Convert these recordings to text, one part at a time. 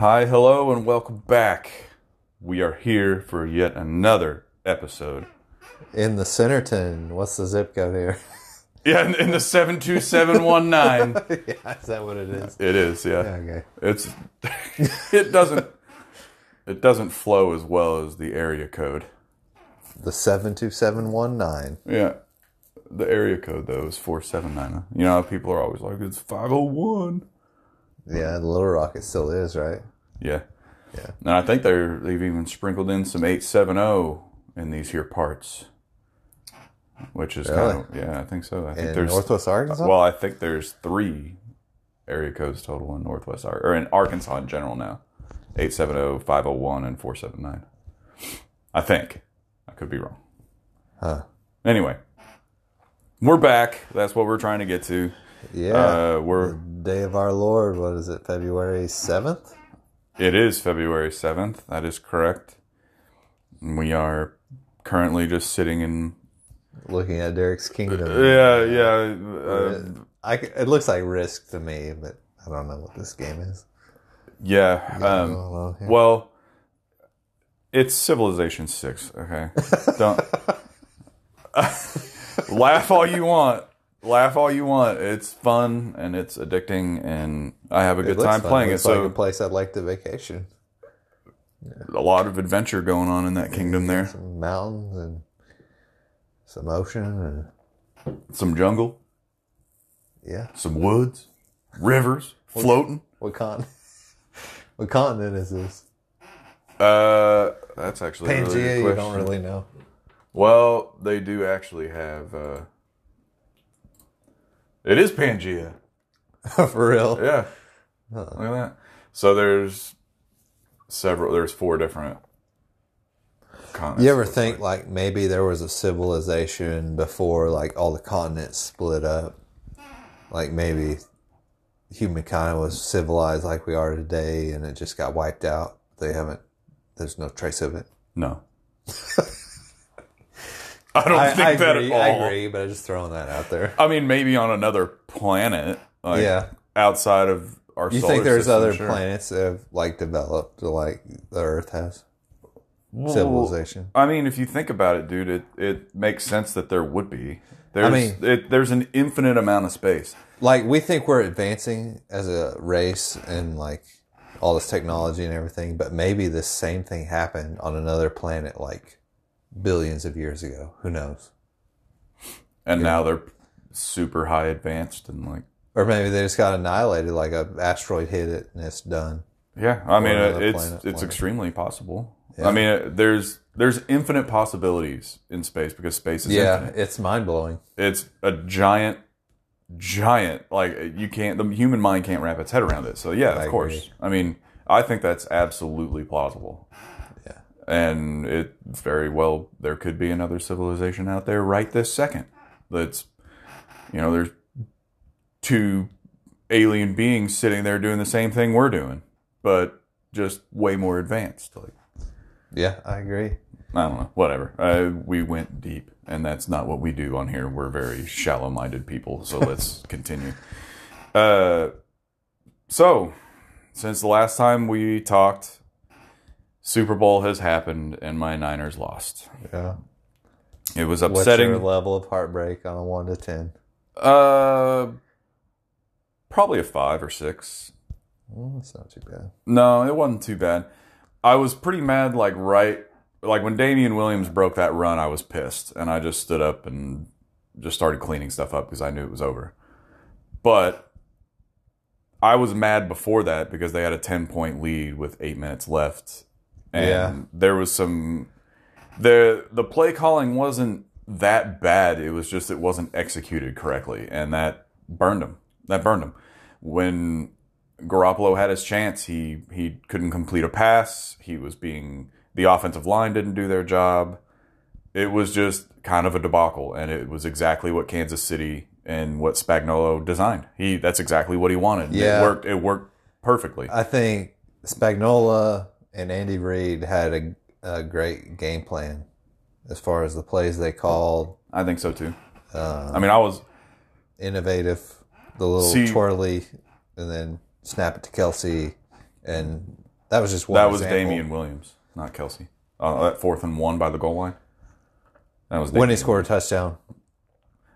Hi, hello, and welcome back. We are here for yet another episode. In the Centerton, what's the zip code here? Yeah, in, in the 72719. yeah, is that what it is? It is, yeah. Okay. It's it doesn't it doesn't flow as well as the area code. The 72719. Yeah. The area code though is 479. You know, how people are always like it's 501. Yeah, the Little Rock it still is, right? Yeah. Yeah. And I think they're they've even sprinkled in some 870 in these here parts. Which is kind of yeah, I think so. I think In there's Northwest Arkansas? Well, I think there's three area codes total in Northwest Ar- or in Arkansas in general now. 870, 501, and 479. I think. I could be wrong. Huh. Anyway, we're back. That's what we're trying to get to. yeah. Uh, we're Day of our Lord, what is it, February 7th? It is February 7th. That is correct. We are currently just sitting in Looking at Derek's Kingdom. yeah, yeah, uh, I c it looks like Risk to me, but I don't know what this game is. yeah. Um, well, it's Civilization 6, okay? Don't laugh all you want. Laugh all you want. It's fun and it's addicting, and I have a good time fun. playing it. looks So like a place I'd like to vacation. a lot of adventure going on in that kingdom there. Some mountains and some ocean and Some jungle, yeah. some woods, rivers, floating. What con? what continent is this? Uh, that's actually a really Pangea. good you don't really know. Well, they do actually have. Uh, it is Pangea. For real. Yeah. Look at that. So there's several. There's four different. Continents. You ever think like maybe there was a civilization before like all the continents split up? Like maybe humankind was civilized like we are today and it just got wiped out. They haven't there's no trace of it. No. I don't think that agree, at all. I agree, but I'm just throwing that out there. I mean, maybe on another planet. Like Yeah. Outside of our. You think there's system, other sure. planets that have like developed like the Earth has? Civilization. I mean, if you think about it, dude, it, it makes sense that there would be. There's, mean- it, there's an infinite amount of space. like we think we're advancing as a race and like all this technology and everything, but maybe this same thing happened on another planet like billions of years ago. Who knows? And now they're super high advanced and like, Or maybe they just got annihilated, like a asteroid hit it and it's done. yeah, I mean, it's planet, it's planet. extremely possible. I mean, uh, there's there's infinite possibilities in space because space is Yeah, infinite. it's mind blowing. It's a giant, giant. Like you can't, the human mind can't wrap its head around it. So yeah, of I course. agree. I mean, I think that's absolutely plausible. And it very well there could be another civilization out there right this second that's you know there's two alien beings sitting there doing the same thing we're doing but just way more advanced like. Yeah, I agree. i don't know whatever. Uh, we went deep and that's not what we do on here. We're very shallow-minded people so let's continue. Uh so since the last time we talked Super Bowl has happened and my Niners lost. Yeah. It was What's upsetting. your level of heartbreak on a one to ten? Uh, probably a five or six. Mm, that's not too bad. No, it wasn't too bad. I was pretty mad. Like right, like when Damien Williams broke that run, I was pissed, and I just stood up and just started cleaning stuff up because I knew it was over. But I was mad before that because they had a ten point lead with eight minutes left, and Yeah. there was some the the play calling wasn't that bad. It was just it wasn't executed correctly, and that burned him. That burned him. When Garoppolo had his chance, he he couldn't complete a pass. He was being the offensive line didn't do their job. It was just kind of a debacle, and it was exactly what Kansas City and what Spagnuolo designed. He that's exactly what he wanted. Yeah. It worked. It worked perfectly. I think Spagnuolo and Andy Reid had a, a great game plan as far as the plays they called, I think so too. uh, I mean, I was innovative, the little See- twirly, and then snap it to Kelce, and That was just one. that was example. Damien Williams, not Kelce. Uh, that fourth and one by the goal line. That was when he Damien. scored a touchdown.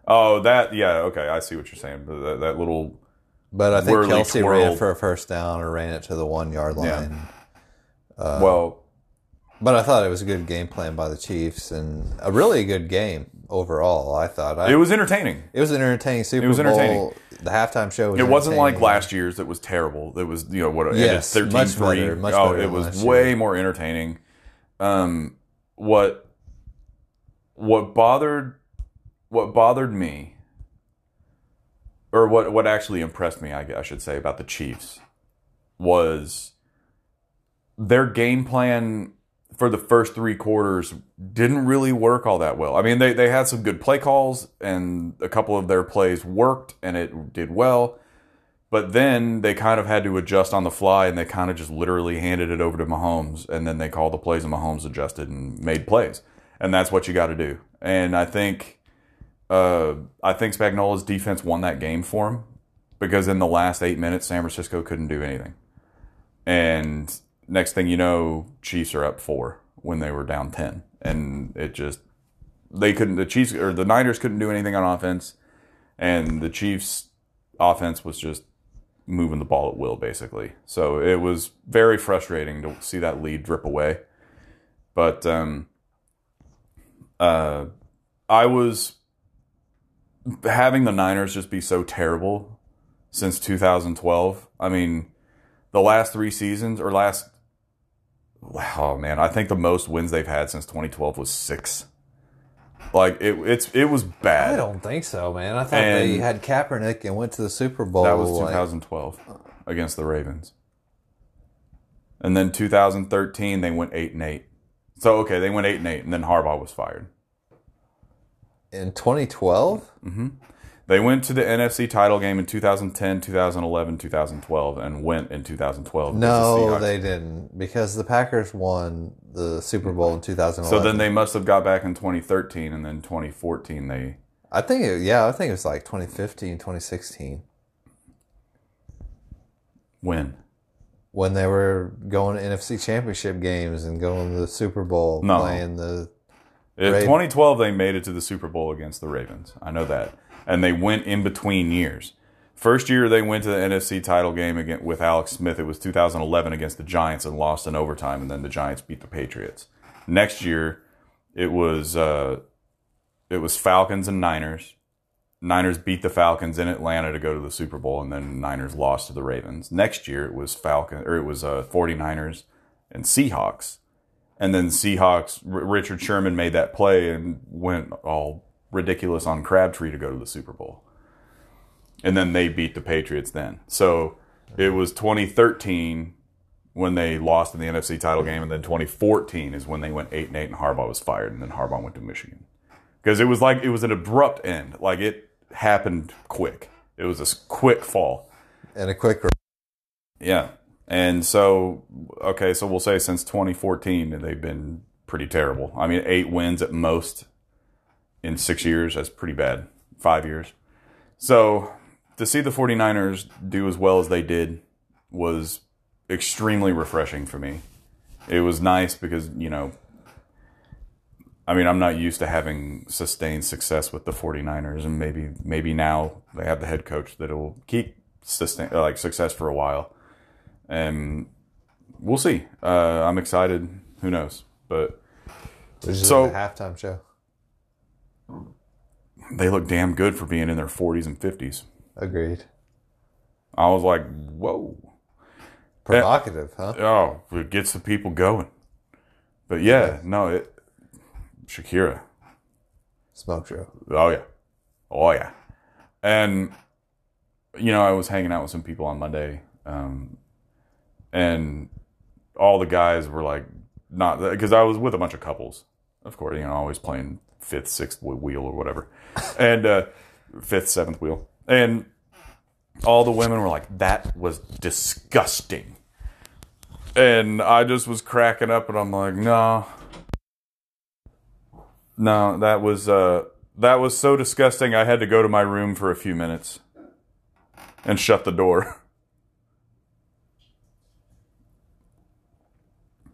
Oh, that yeah. Okay, I see what you're saying. But That, that little But I think Kelce twirl. ran for a first down or ran it to the one yard line. Uh, well, But I thought it was a good game plan by the Chiefs and a really good game overall. I thought I, it was entertaining. it was an entertaining Super Bowl. It was entertaining. Bowl. The halftime show. Was It wasn't like last year's It was terrible. It was you know what Yes, it ended 13 much 3. better, much oh, better it was way year. more entertaining. Um, what what bothered what bothered me, or what what actually impressed me, I, I should say, about the Chiefs was their game plan for the first three quarters didn't really work all that well. I mean, they, they had some good play calls, and a couple of their plays worked, and it did well. But then they kind of had to adjust on the fly, and they kind of just literally handed it over to Mahomes, and then they called the plays, and Mahomes adjusted and made plays, and that's what you got to do. And I think, uh, I think Spagnuolo's defense won that game for him because in the last eight minutes, San Francisco couldn't do anything. And next thing you know, Chiefs are up four when they were down ten, and it just they couldn't. The Chiefs or the Niners couldn't do anything on offense, and the Chiefs' offense was just moving the ball at will, basically. So it was very frustrating to see that lead drip away. But um, uh, I was having the Niners just be so terrible since 2012. I mean, the last three seasons or last oh man, I think the most wins they've had since 2012 was six. Like it, it's it was bad. I don't think so, man. I thought they had Kaepernick and went to the Super Bowl. That was like- 2012 against the Ravens, and then 2013 they went eight and eight. So okay, they went eight and eight, and then Harbaugh was fired. in 2012. They went to the NFC title game in 2010, 2011, 2012, and went in 2012. against the No, they didn't because the Packers won the Super Bowl in 2011. So then they must have got back in 2013, and then 2014 they. I think, it, yeah, I think it was like 2015, 2016 Win. when they were going to NFC Championship games and going to the Super Bowl, No. playing the. In Raven- 2012, they made it to the Super Bowl against the Ravens. I know that. And they went in between years. First year they went to the NFC title game again with Alex Smith. It was 2011 against the Giants and lost in overtime, and then the Giants beat the Patriots. Next year, it was uh, it was Falcons and Niners. Niners beat the Falcons in Atlanta to go to the Super Bowl, and then Niners lost to the Ravens. Next year, it was Falcon or it was uh, 49ers and Seahawks and then Seahawks, R- Richard Sherman made that play and went all ridiculous on Crabtree to go to the Super Bowl. And then they beat the Patriots then. So it was 2013 when they lost in the NFC title game, and then 2014 is when they went 8 and 8 and Harbaugh was fired, and then Harbaugh went to Michigan. Because it was like, it was an abrupt end. Like it happened quick. It was a quick fall. And a quick. Yeah. And so, okay, so we'll say since 2014, they've been pretty terrible. I mean, eight wins at most in six years. That's pretty bad. Five years. So to see the 49ers do as well as they did was extremely refreshing for me. It was nice because, you know, I mean, I'm not used to having sustained success with the 49ers, and maybe maybe now they have the head coach that will keep sustain like success for a while and we'll see. Uh, I'm excited. Who knows? But So- halftime show. They look damn good for being in their 40s and 50s. Agreed. I was like, whoa. Provocative, huh? Oh, it gets the people going. But yeah, no, it. Shakira. Smoke show. Oh yeah, oh yeah, and you know I was hanging out with some people on Monday, um, and all the guys were like, not because I was with a bunch of couples, of course, you know, always playing fifth, sixth wheel or whatever, and uh, fifth, seventh wheel, and all the women were like, that was disgusting, and I just was cracking up, and I'm like, no. No, that was uh, that was so disgusting. I had to go to my room for a few minutes and shut the door.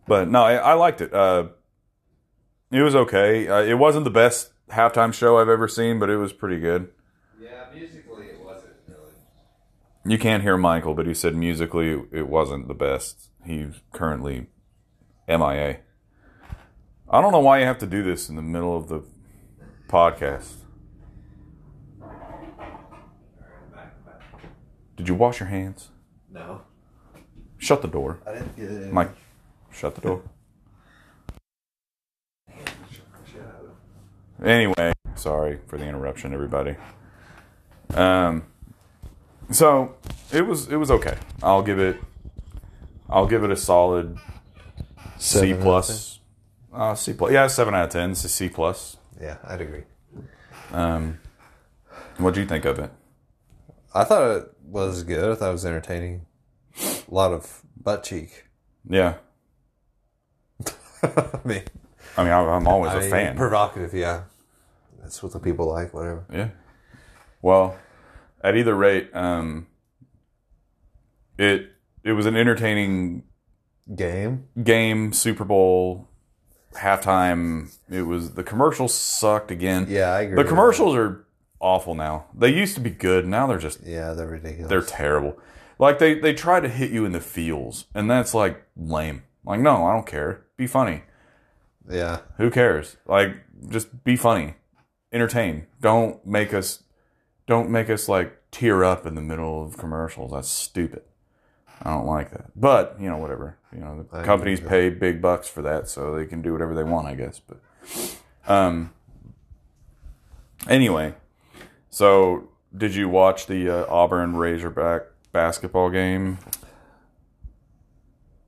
But no, I, I liked it. Uh, it was okay. Uh, it wasn't the best halftime show I've ever seen, but it was pretty good. Yeah, musically it wasn't really. You can't hear Michael, but he said musically it wasn't the best. He's currently MIA. I don't know why you have to do this in the middle of the podcast. Did you wash your hands? No, Shut the door. I didn't get it. Mike, shut the door. Anyway, sorry for the interruption, everybody. Um, so it was it was okay. I'll give it I'll give it a solid C Seven of plus. Uh, C plus. Yeah, seven out of ten. It's a C plus. Yeah, I'd agree. Um, what do you think of it? I thought it was good. I thought it was entertaining. A lot of butt cheek. Yeah, I mean, I mean, I'm always I a mean, fan. Provocative, yeah. That's what the people like. Whatever. Yeah. Well, at either rate, um, it it was an entertaining Game. game. Super Bowl halftime. It was the commercials sucked again. Yeah, I agree. The commercials are awful now. They used to be good. Now they're just. Yeah, they're ridiculous. they're terrible. Like they they try to hit you in the feels, and that's like lame. Like no, I don't care. Be funny. yeah. Who cares? Like just be funny. Entertain. Don't make us don't make us like tear up in the middle of commercials. That's stupid. I don't like that. But, you know, whatever. You know, the I companies pay big bucks for that, so they can do whatever they want, I guess. But um anyway, so did you watch the uh, Auburn Razorback basketball game?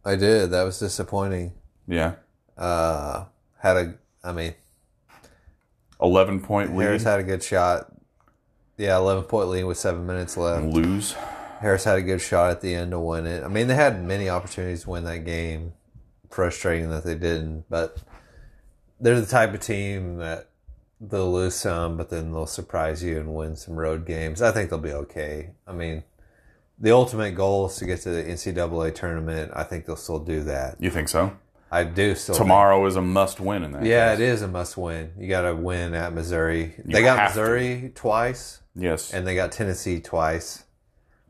I did. That was disappointing. Yeah. Uh, had a. I mean, 11 point lead. Harris had a good shot. Yeah, eleven point lead with seven minutes left. lose. Harris had a good shot at the end to win it. I mean, they had many opportunities to win that game. Frustrating that they didn't, but they're the type of team that they'll lose some, but then they'll surprise you and win some road games. I think they'll be okay. I mean, the ultimate goal is to get to the NCAA tournament. I think they'll still do that. You think so? I do still. think- Tomorrow is a must win in that. yeah, case. it is a must win. You got to win at Missouri. You they got have to. Missouri twice, Yes. and they got Tennessee twice.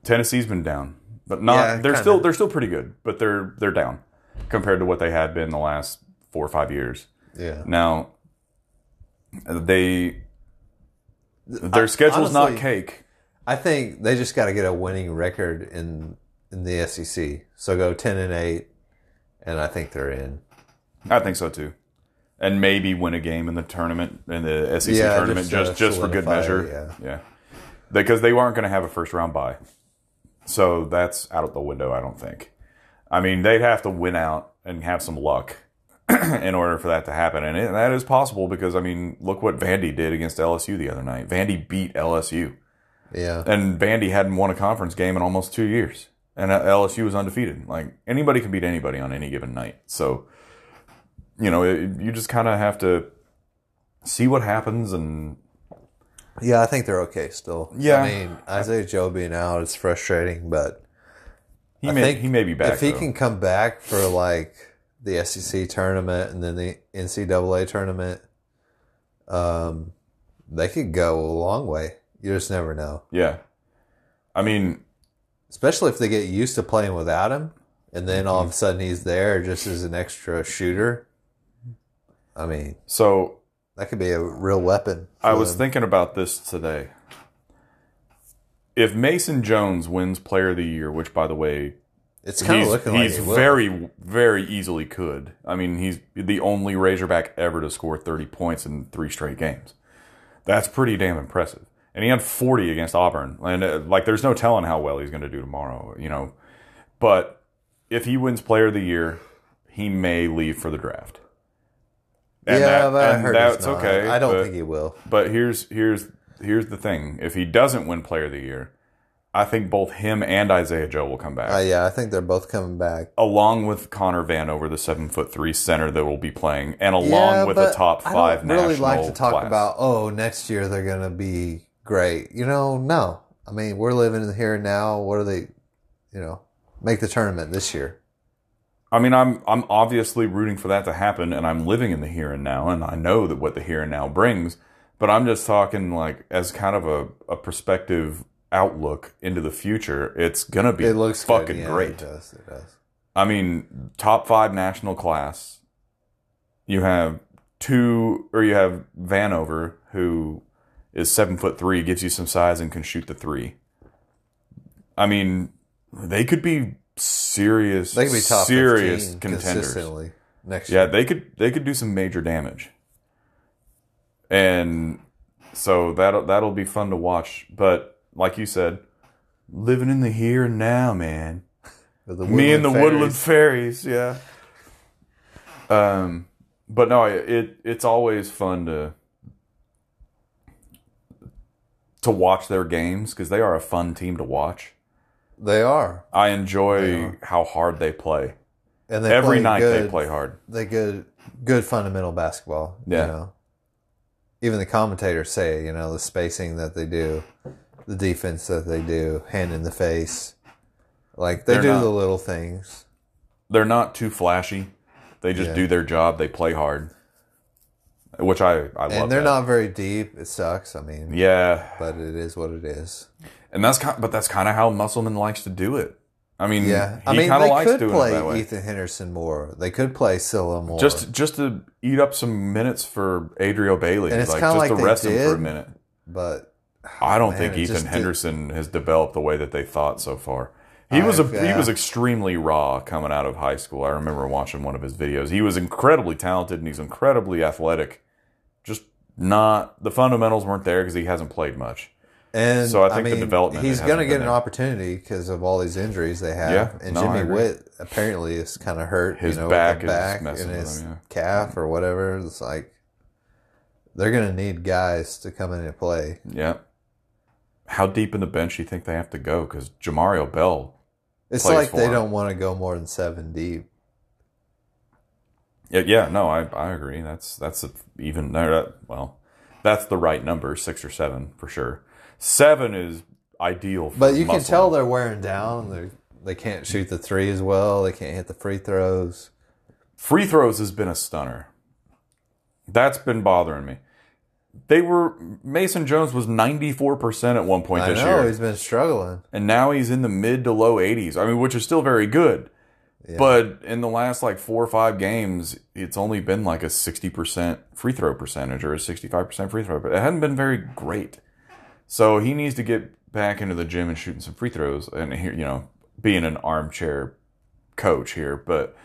Tennessee's been down, but not. Yeah, they're kinda. still they're still pretty good, but they're they're down compared to what they had been the last four or five years. Yeah. Now they their schedule's not cake. I think they just got to get a winning record in in the SEC. So go ten and eight, and I think they're in. I think so too, and maybe win a game in the tournament in the SEC Yeah, tournament just just to just, for good measure. Yeah, because they weren't going to have a first round bye, so that's out of the window. I don't think. I mean, they'd have to win out and have some luck in order for that to happen, and it, that is possible because I mean, look what Vandy did against LSU the other night. Vandy beat LSU, Yeah, and Vandy hadn't won a conference game in almost two years, and LSU was undefeated. Like anybody can beat anybody on any given night. So, you know, it, you just kind of have to see what happens, and yeah, I think they're okay still. Yeah. I mean Isaiah Joe being out is frustrating, but he I may think he may be back. if he though. can come back for like the SEC tournament and then the NCAA tournament, um, they could go a long way. You just never know. yeah. I mean, especially if they get used to playing without him, and then all of Mm-hmm. a sudden he's there just as an extra shooter. I mean, so that could be a real weapon. I was them. thinking about this today. If Mason Jones wins Player of the Year, which by the way it's kind of he's, looking like he's he will. very, very easily could. I mean, he's the only Razorback ever to score 30 points in three straight games. That's pretty damn impressive. And he had 40 against Auburn. And, uh, like, there's no telling how well he's going to do tomorrow, you know. But if he wins Player of the Year, he may leave for the draft. And yeah, that- I and that's not. okay. I don't but- think he will. but here's here's here's the thing: if he doesn't win Player of the Year, I think both him and Isaiah Joe will come back, Uh, yeah, I think they're both coming back. along with Connor Vanover, the seven foot three center that will be playing, and along yeah, with the top I five don't really like to talk class. about. Oh, next year they're going to be great. You know, no. I mean, we're living in the here and now. What are they? You know, make the tournament this year. I mean, I'm I'm obviously rooting for that to happen, and I'm living in the here and now, and I know that what the here and now brings. But I'm just talking like as kind of a, a perspective outlook into the future. It's gonna be It looks fucking. Yeah, great. It does. It does. I mean, top five national class. You have two, or you have Vanover, who is seven foot three, gives you some size and can shoot the three. I mean, they could be serious, They could be top serious contenders. next Yeah, year. they could they could do some major damage, and so that that'll be fun to watch. But like you said, living in the here and now, man. Me and the Woodland Woodland Fairies, yeah. Um, but no, it it's always fun to to watch their games because they are a fun team to watch. They are, I enjoy are. how hard they play. and they Every play night good, they play hard. They good, good fundamental basketball. Yeah. You know? Even the commentators say, you know, the spacing that they do, the defense that they do, hand in the face, like they They're do not- the little things. They're not too flashy. They just Yeah. do their job. They play hard, which I I love. and they're that. not very deep. It sucks. I mean, Yeah, but it is what it is. and that's kind, but that's kind of how Musselman likes to do it. I mean, Yeah, he I mean, they likes could play it that way. Ethan Henderson more. They could play Cylla more. just just to eat up some minutes for Adrio Bailey, And it's like just like to rest him for a did. minute. but I don't man, think Ethan just did- Henderson has developed the way that they thought so far. He was a I've- he was extremely raw coming out of high school. I remember watching one of his videos. He was incredibly talented and he's incredibly athletic. Just not the fundamentals weren't there because he hasn't played much. And So I think the mean, development he's going to get an there. opportunity because of all these injuries they have. Yeah, and no, Jimmy. Whitt apparently is kind of hurt. His you know, back the back messing and with his him, yeah. calf or whatever. It's like they're going to need guys to come in and play. Yeah. How deep in the bench do you think they have to go? Because Jamario Bell, It's like they him. don't want to go more than seven deep. Yeah, yeah, no, I, I agree. That's that's a, even well, that's the right number, six or seven for sure. Seven is ideal. For But you can tell they're wearing down. They they can't shoot the three as well. They can't hit the free throws. Free throws has been a stunner. That's been bothering me. They were Mason Jones was ninety four percent at one point I this know year, he's been struggling. and now he's in the mid to low eighties. I mean, which is still very good. Yeah. But in the last like four or five games, it's only been like a sixty percent free throw percentage or a sixty five percent free throw. But it hadn't been very great. So he needs to get back into the gym and shooting some free throws. And here, you know, being an armchair coach here, but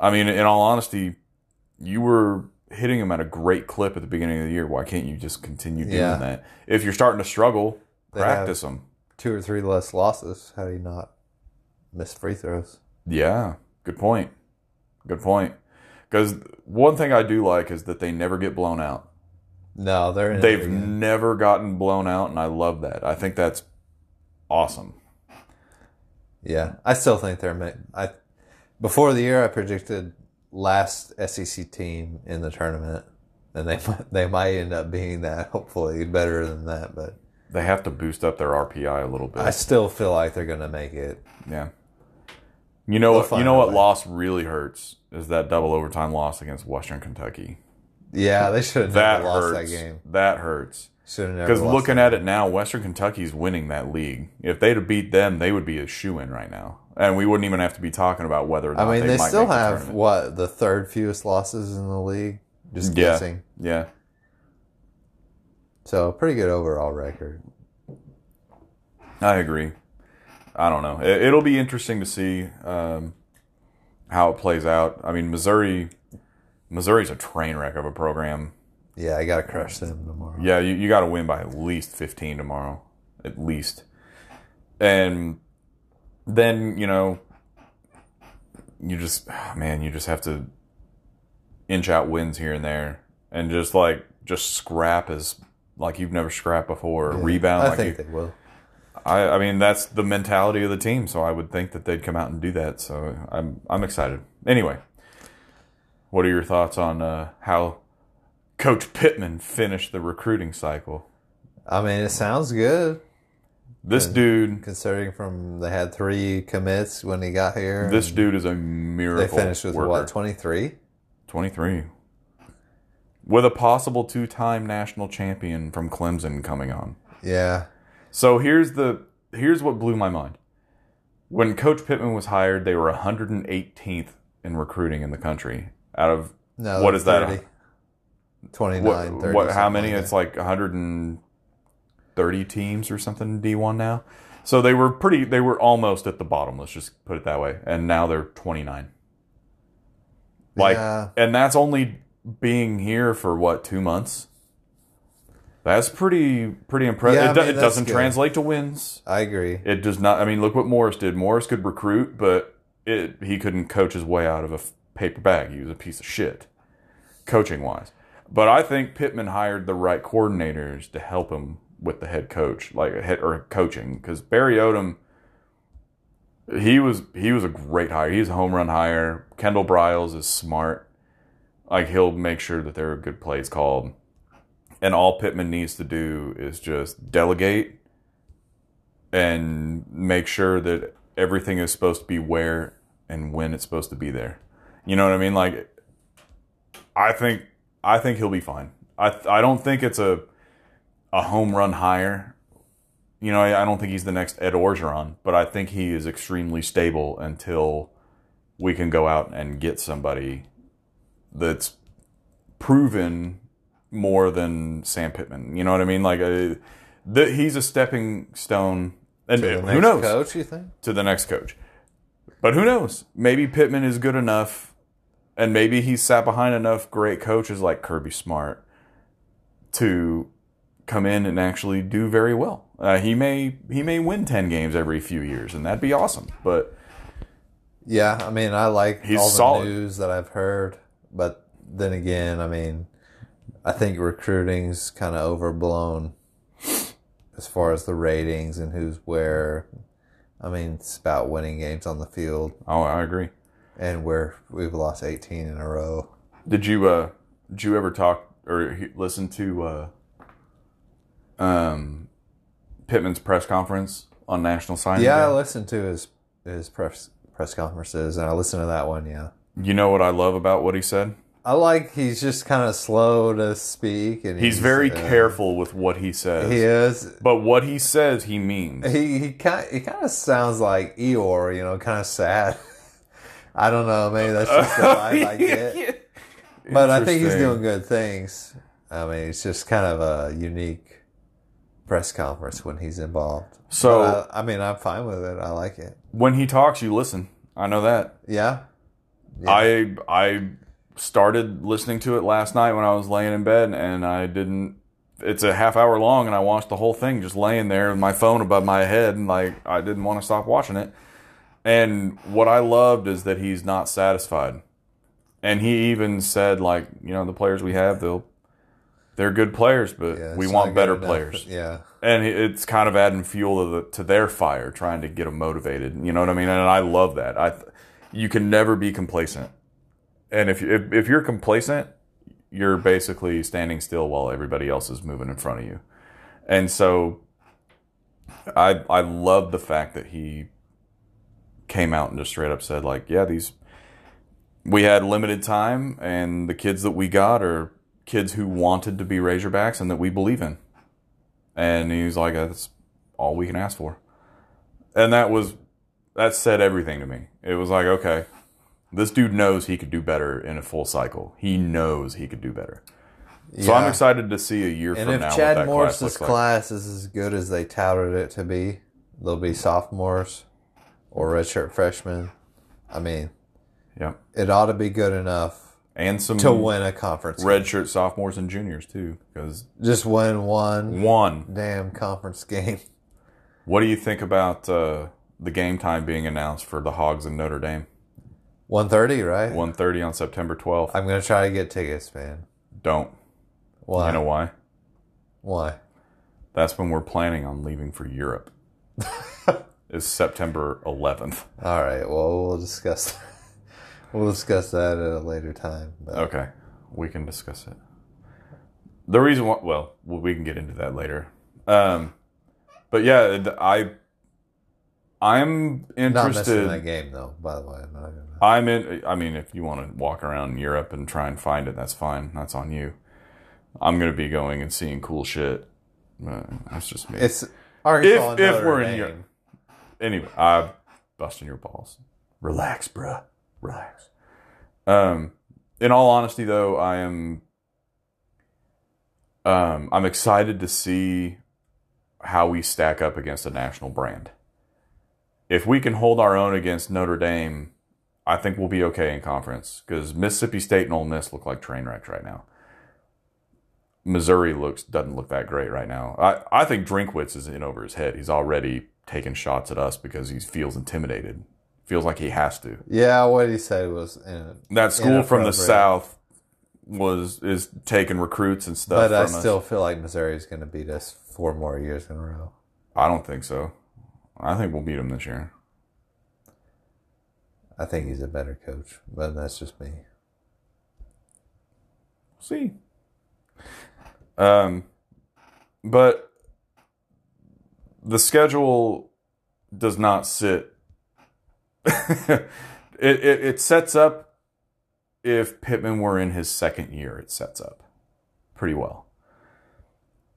I mean, in all honesty, you were hitting him at a great clip at the beginning of the year. Why can't you just continue doing Yeah. that? If you're starting to struggle, They practice them. Two or three less losses. How do you not miss free throws? Yeah, good point. Good point. Because one thing I do like is that they never get blown out. No, they're in They've never gotten blown out, and I love that. I think that's awesome. Yeah, I still think they're. I before the year, I predicted last SEC team in the tournament, and they they might end up being that. Hopefully, better than that. But They have to boost up their RPI a little bit. I still feel like they're going to make it. yeah. You know what? You know what loss really hurts is that double overtime loss against Western Kentucky. Yeah, they should have That never lost hurts. that game. That hurts. Have. Because looking at it now, Western Kentucky's winning that league. If they'd have beat them, they would be a shoe in right now, and we wouldn't even have to be talking about whether or not I mean, they, they still make the have what the third fewest losses in the league. Just Yeah. guessing. Yeah, So pretty good overall record. I agree. I don't know. It, it'll be interesting to see um, how it plays out. I mean, Missouri, Missouri's a train wreck of a program. Yeah, I got to crush them tomorrow. Yeah, you, you got to win by at least 15 tomorrow. At least. And then, you know, you just, man, you just have to inch out wins here and there and just like, just scrap as like you've never scrapped before. Rebound I like think you, they will. I, I mean, that's the mentality of the team. So I would think that they'd come out and do that. So I'm, I'm excited. Anyway, what are your thoughts on uh, how Coach Pittman finished the recruiting cycle? I mean, it sounds good. This dude, considering from they had three commits when he got here. this dude is a miracle. they finished with worker. what twenty three. 23. With a possible two time national champion from Clemson coming on. Yeah, So here's the here's what blew my mind. When Coach Pittman was hired, they were 118th in recruiting in the country. Out of no. What is that? 30. 29, what, 30, what how many? like it's like 130 teams or something in D1 now. So they were pretty they were almost at the bottom, let's just put it that way. And now they're 29. Like Yeah. and that's only being here for what, 2 months? That's pretty pretty impressive. Yeah, it, do- it doesn't good. translate to wins. I agree. It does not. I mean, look what Morris did. Morris could recruit, but it, he couldn't coach his way out of a f- paper bag. He was a piece of shit, coaching wise. But I think Pittman hired the right coordinators to help him with the head coach, like a head or coaching, because Barry Odom. He was he was a great hire. He's a home run hire. Kendall Briles is smart. Like he'll make sure that there are good plays called, and all Pittman needs to do is just delegate and make sure that everything is supposed to be where and when it's supposed to be there. You know what I mean? Like, I think I think he'll be fine. I I don't think it's a a home run hire. You know, I, I don't think he's the next Ed Orgeron, but I think he is extremely stable until we can go out and get somebody that's proven more than Sam Pittman. You know what I mean? Like, uh, the, he's a stepping stone. And To the who next knows? coach? You think? to the next coach. But who knows? Maybe Pittman is good enough, and maybe he's sat behind enough great coaches like Kirby Smart to come in and actually do very well. Uh, he may he may win ten games every few years, and that'd be awesome. But Yeah, I mean, I like all the solid. news that I've heard, but then again, I mean, I think recruiting's kind of overblown as far as the ratings and who's where. I mean, it's about winning games on the field, oh, I agree. and where we've lost 18 in a row. Did you uh did you ever talk or listen to uh um Pittman's press conference on National Signing Yeah, I listened to his his press press conferences, and I listened to that one. Yeah, You know what I love about what he said? I like he's just kind of slow to speak, and He's very uh, careful with what he says. He is. But what he says, he means. He he kind he kind of sounds like Eeyore, you know, kind of sad. I don't know, maybe that's just the vibe I get. But I think he's doing good things. I mean, it's just kind of a unique press conference when he's involved. So- I, I mean, I'm fine with it. I like it. When he talks, you listen. I know that. Yeah, I I started listening to it last night when I was laying in bed, and I didn't. It's a half hour long, and I watched the whole thing just laying there with my phone above my head, and like I didn't want to stop watching it. And what I loved is that he's not satisfied, and he even said like, you know, the players we have, they'll they're good players, but yeah, we want better enough. players. Yeah, and it's kind of adding fuel to, the, to their fire, trying to get them motivated. You know what I mean? And I love that. I, you can never be complacent, and if if, if you're complacent, you're basically standing still while everybody else is moving in front of you. And so, I I love the fact that he came out and just straight up said like, yeah, these we had limited time, and the kids that we got are kids who wanted to be Razorbacks and that we believe in. And he was like, that's all we can ask for. And that was, that said everything to me. It was like, okay, this dude knows he could do better in a full cycle. He knows he could do better. So I'm excited to see a year And from if now what Chad that class Morris's looks like. class is as good as they touted it to be, they'll be sophomores or redshirt freshmen. I mean, Yeah. it ought to be good enough And some to win a conference. game. redshirt sophomores and juniors too. Because Just win one one, damn conference game. what do you think about uh, the game time being announced for the Hogs and Notre Dame? 130, right? 1.30 on September 12th. I'm going to try to get tickets, man. Don't. Why? You know why? Why? That's when we're planning on leaving for Europe. is September 11th. All right. Well, we'll discuss. we'll discuss that at a later time. But Okay, we can discuss it. The reason why, well, we can get into that later. Um, but yeah, I I'm Not missing that game though. By the way, I'm not gonna. I'm in. I mean, if you want to walk around Europe and try and find it, that's fine. That's on you. I'm gonna be going and seeing cool shit. Uh, that's just me. It's Arkansas. If- if we're in. Europe. anyway, I'm busting your balls. Relax, bruh. Relax. Um, in all honesty, though, I am. Um, I'm excited to see how we stack up against a national brand. If we can hold our own against Notre Dame, I think we'll be okay in conference because Mississippi State and Ole Miss look like train wrecks right now. Missouri looks doesn't look that great right now. I, I think Drinkwitz is in over his head. He's already taking shots at us because he feels intimidated. Feels like he has to. Yeah, what he said was. uh, That school from the south was is taking recruits and stuff But I us. still feel like Missouri is going to beat us four more years in a row. I don't think so. I think we'll beat him this year. I think he's a better coach, but that's just me. see. Um, but the schedule does not sit. it, it it sets up. If Pittman were in his second year, it sets up pretty well.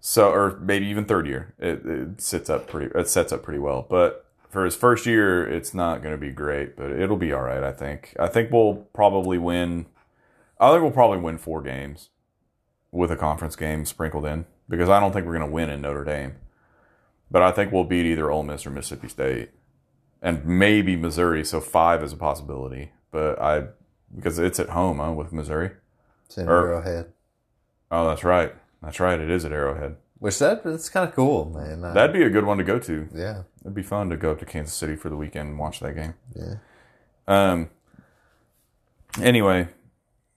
So, or maybe even third year, it, it sits up pretty. It sets up pretty well. But for his first year, it's not going to be great, but it'll be all right. I think. I think we'll probably win. I think we'll probably win four games with a conference game sprinkled in because I don't think we're going to win in Notre Dame. But I think we'll beat either Ole Miss or Mississippi State, and maybe Missouri. So five is a possibility. But I because it's at home huh, with Missouri. It's in Or- Arrowhead. Oh, that's right. That's right. It is at Arrowhead. Which that that's kind of cool, man. That'd be a good one to go to. yeah, It'd be fun to go up to Kansas City for the weekend and watch that game. yeah. Um. Anyway,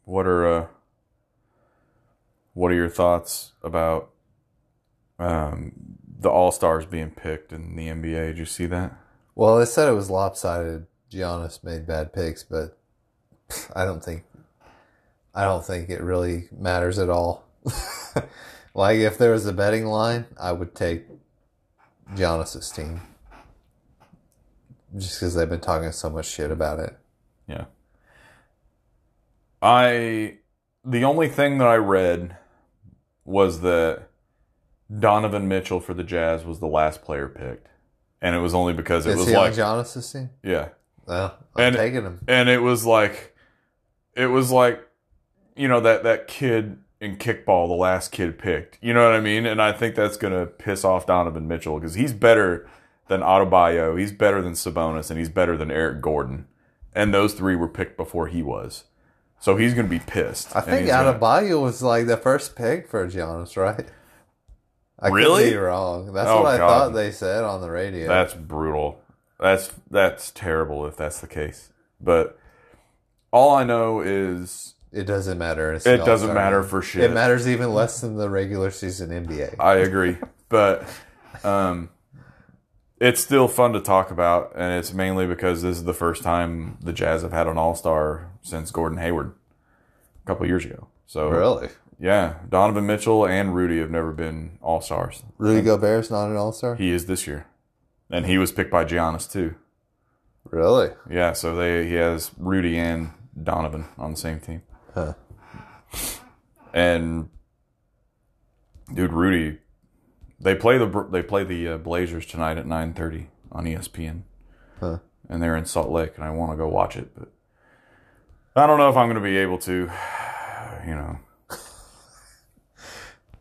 what are uh, what are your thoughts about um, the All Stars being picked in the NBA? Did you see that? Well, they said it was lopsided. Giannis made bad picks, but I don't think I don't think it really matters at all. like if there was a betting line, I would take Giannis's team. Just because they've been talking so much shit about it. Yeah. I the only thing that I read was that Donovan Mitchell for the Jazz was the last player picked, and it was only because it Is was he like Giannis's team? yeah, Well, I'm And- taking him. and it was like it was like you know that that kid in kickball the last kid picked you know what i mean and i think that's going to piss off donovan mitchell because he's better than Adebayo, he's better than sabonis and he's better than eric gordon and those three were picked before he was so he's going to be pissed I think he's gonna- was like the first pick for Giannis, right? I could Really? be wrong. That's Oh, what I God. thought they said on the radio. That's brutal. That's that's terrible if that's the case. But all I know is it doesn't matter. It doesn't matter for shit. It matters even less than the regular season NBA. I agree, but um, it's still fun to talk about, and it's mainly because this is the first time the Jazz have had an All Star since Gordon Hayward a couple years ago. So Really? yeah, Donovan Mitchell and Rudy have never been All Stars. Rudy Gobert's not an All Star? He is this year, and he was picked by Giannis too. Really? Yeah, so they he has Rudy and Donovan on the same team. Huh. And dude, Rudy, they play the they play the uh, Blazers tonight at nine thirty on ESPN, Huh. and they're in Salt Lake, and I want to go watch it, but I don't know if I'm going to be able to. You know,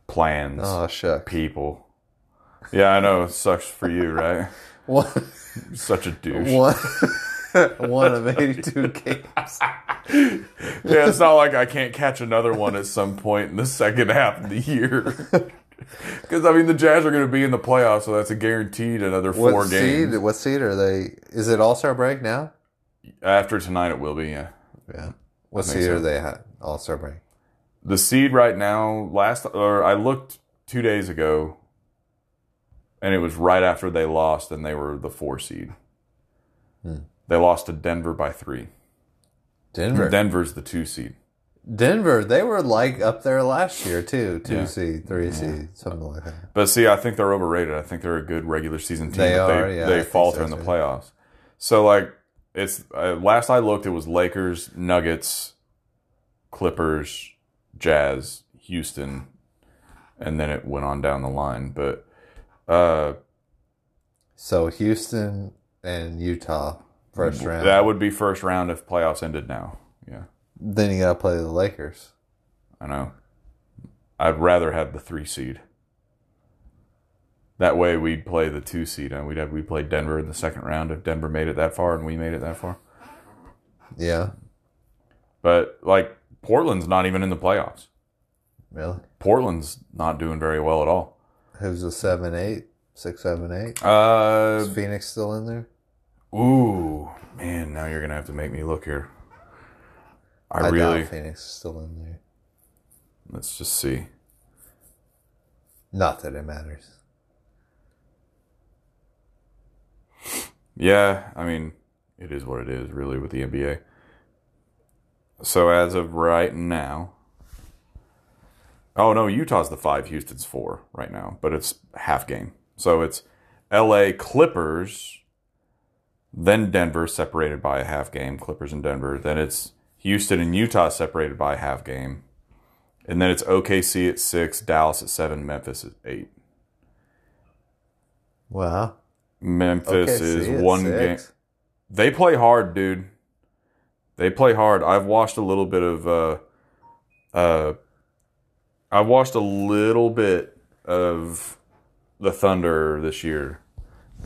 plans, Oh, shuck. people. Yeah, I know it sucks for you, right? what? Such a douche. one, one of 82 games. Yeah, it's not like I can't catch another one at some point in the second half of the year. Because I mean, the Jazz are going to be in the playoffs, so that's a guaranteed another What four games. seed? What seed are they? Is it All Star break now? After tonight, it will be. Yeah, Yeah. What seed so. are they at? All Star break. the seed right now. Last or I looked two days ago, and it was right after they lost, and they were the four seed. Hmm. They lost to Denver by three. Denver. Denver's the two seed. Denver, they were like up there last year too, two Yeah. seed, three seed, something like that. But see, I think they're overrated. I think they're a good regular season team. They but are, They, yeah, they falter so, in the too. playoffs. So like, it's uh, last I looked, it was Lakers, Nuggets, Clippers, Jazz, Houston, and then it went on down the line. But uh, So Houston and Utah first round. that would be first round if playoffs ended now. Yeah, then you got to play the Lakers. I know. I'd rather have the three seed. That way we'd play the two seed, and we'd have we play Denver in the second round if Denver made it that far and we made it that far. Yeah, But like Portland's not even in the playoffs. really. Portland's not doing very well at all. Who's a seven, eight, six, seven, eight? Uh, Is Phoenix still in there? Ooh, man, now you're gonna have to make me look here. I, I really doubt Phoenix is still in there. let's just see. Not that it matters. Yeah, I mean, it is what it is, really, with the NBA. So as of right now, oh no, Utah's the five, Houston's four right now, but it's half game. So it's L.A. Clippers, then Denver separated by a half game, Clippers and Denver. Then it's Houston and Utah separated by a half game, and then it's OKC at six, Dallas at seven, Memphis at eight. Wow. Memphis Okay, is one game. They play hard, dude. They play hard. I've watched a little bit of uh uh I've watched a little bit of the Thunder this year.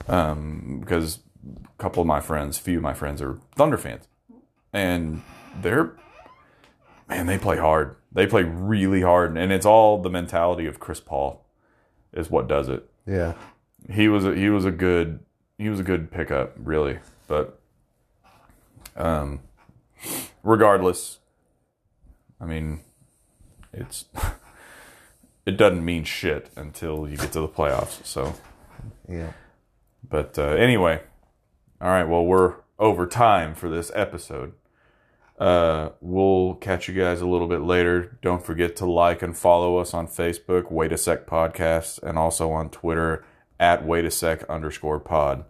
Um because a couple of my friends, few of my friends are Thunder fans. And they're man, they play hard. They play really hard and it's all the mentality of Chris Paul is what does it Yeah. he was a, he was a good he was a good pickup really but um regardless i mean it's it doesn't mean shit until you get to the playoffs so Yeah. but uh, anyway all right well we're over time for this episode uh, we'll catch you guys a little bit later. Don't forget to like and follow us on Facebook, Wait a Sec Podcast, and also on Twitter at Wait a Sec underscore pod.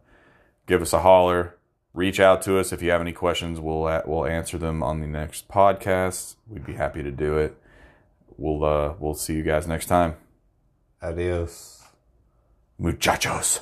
Give us a holler. Reach out to us if you have any questions. We'll we'll answer them on the next podcast. We'd be happy to do it. We'll uh, we'll see you guys next time, Adios. muchachos.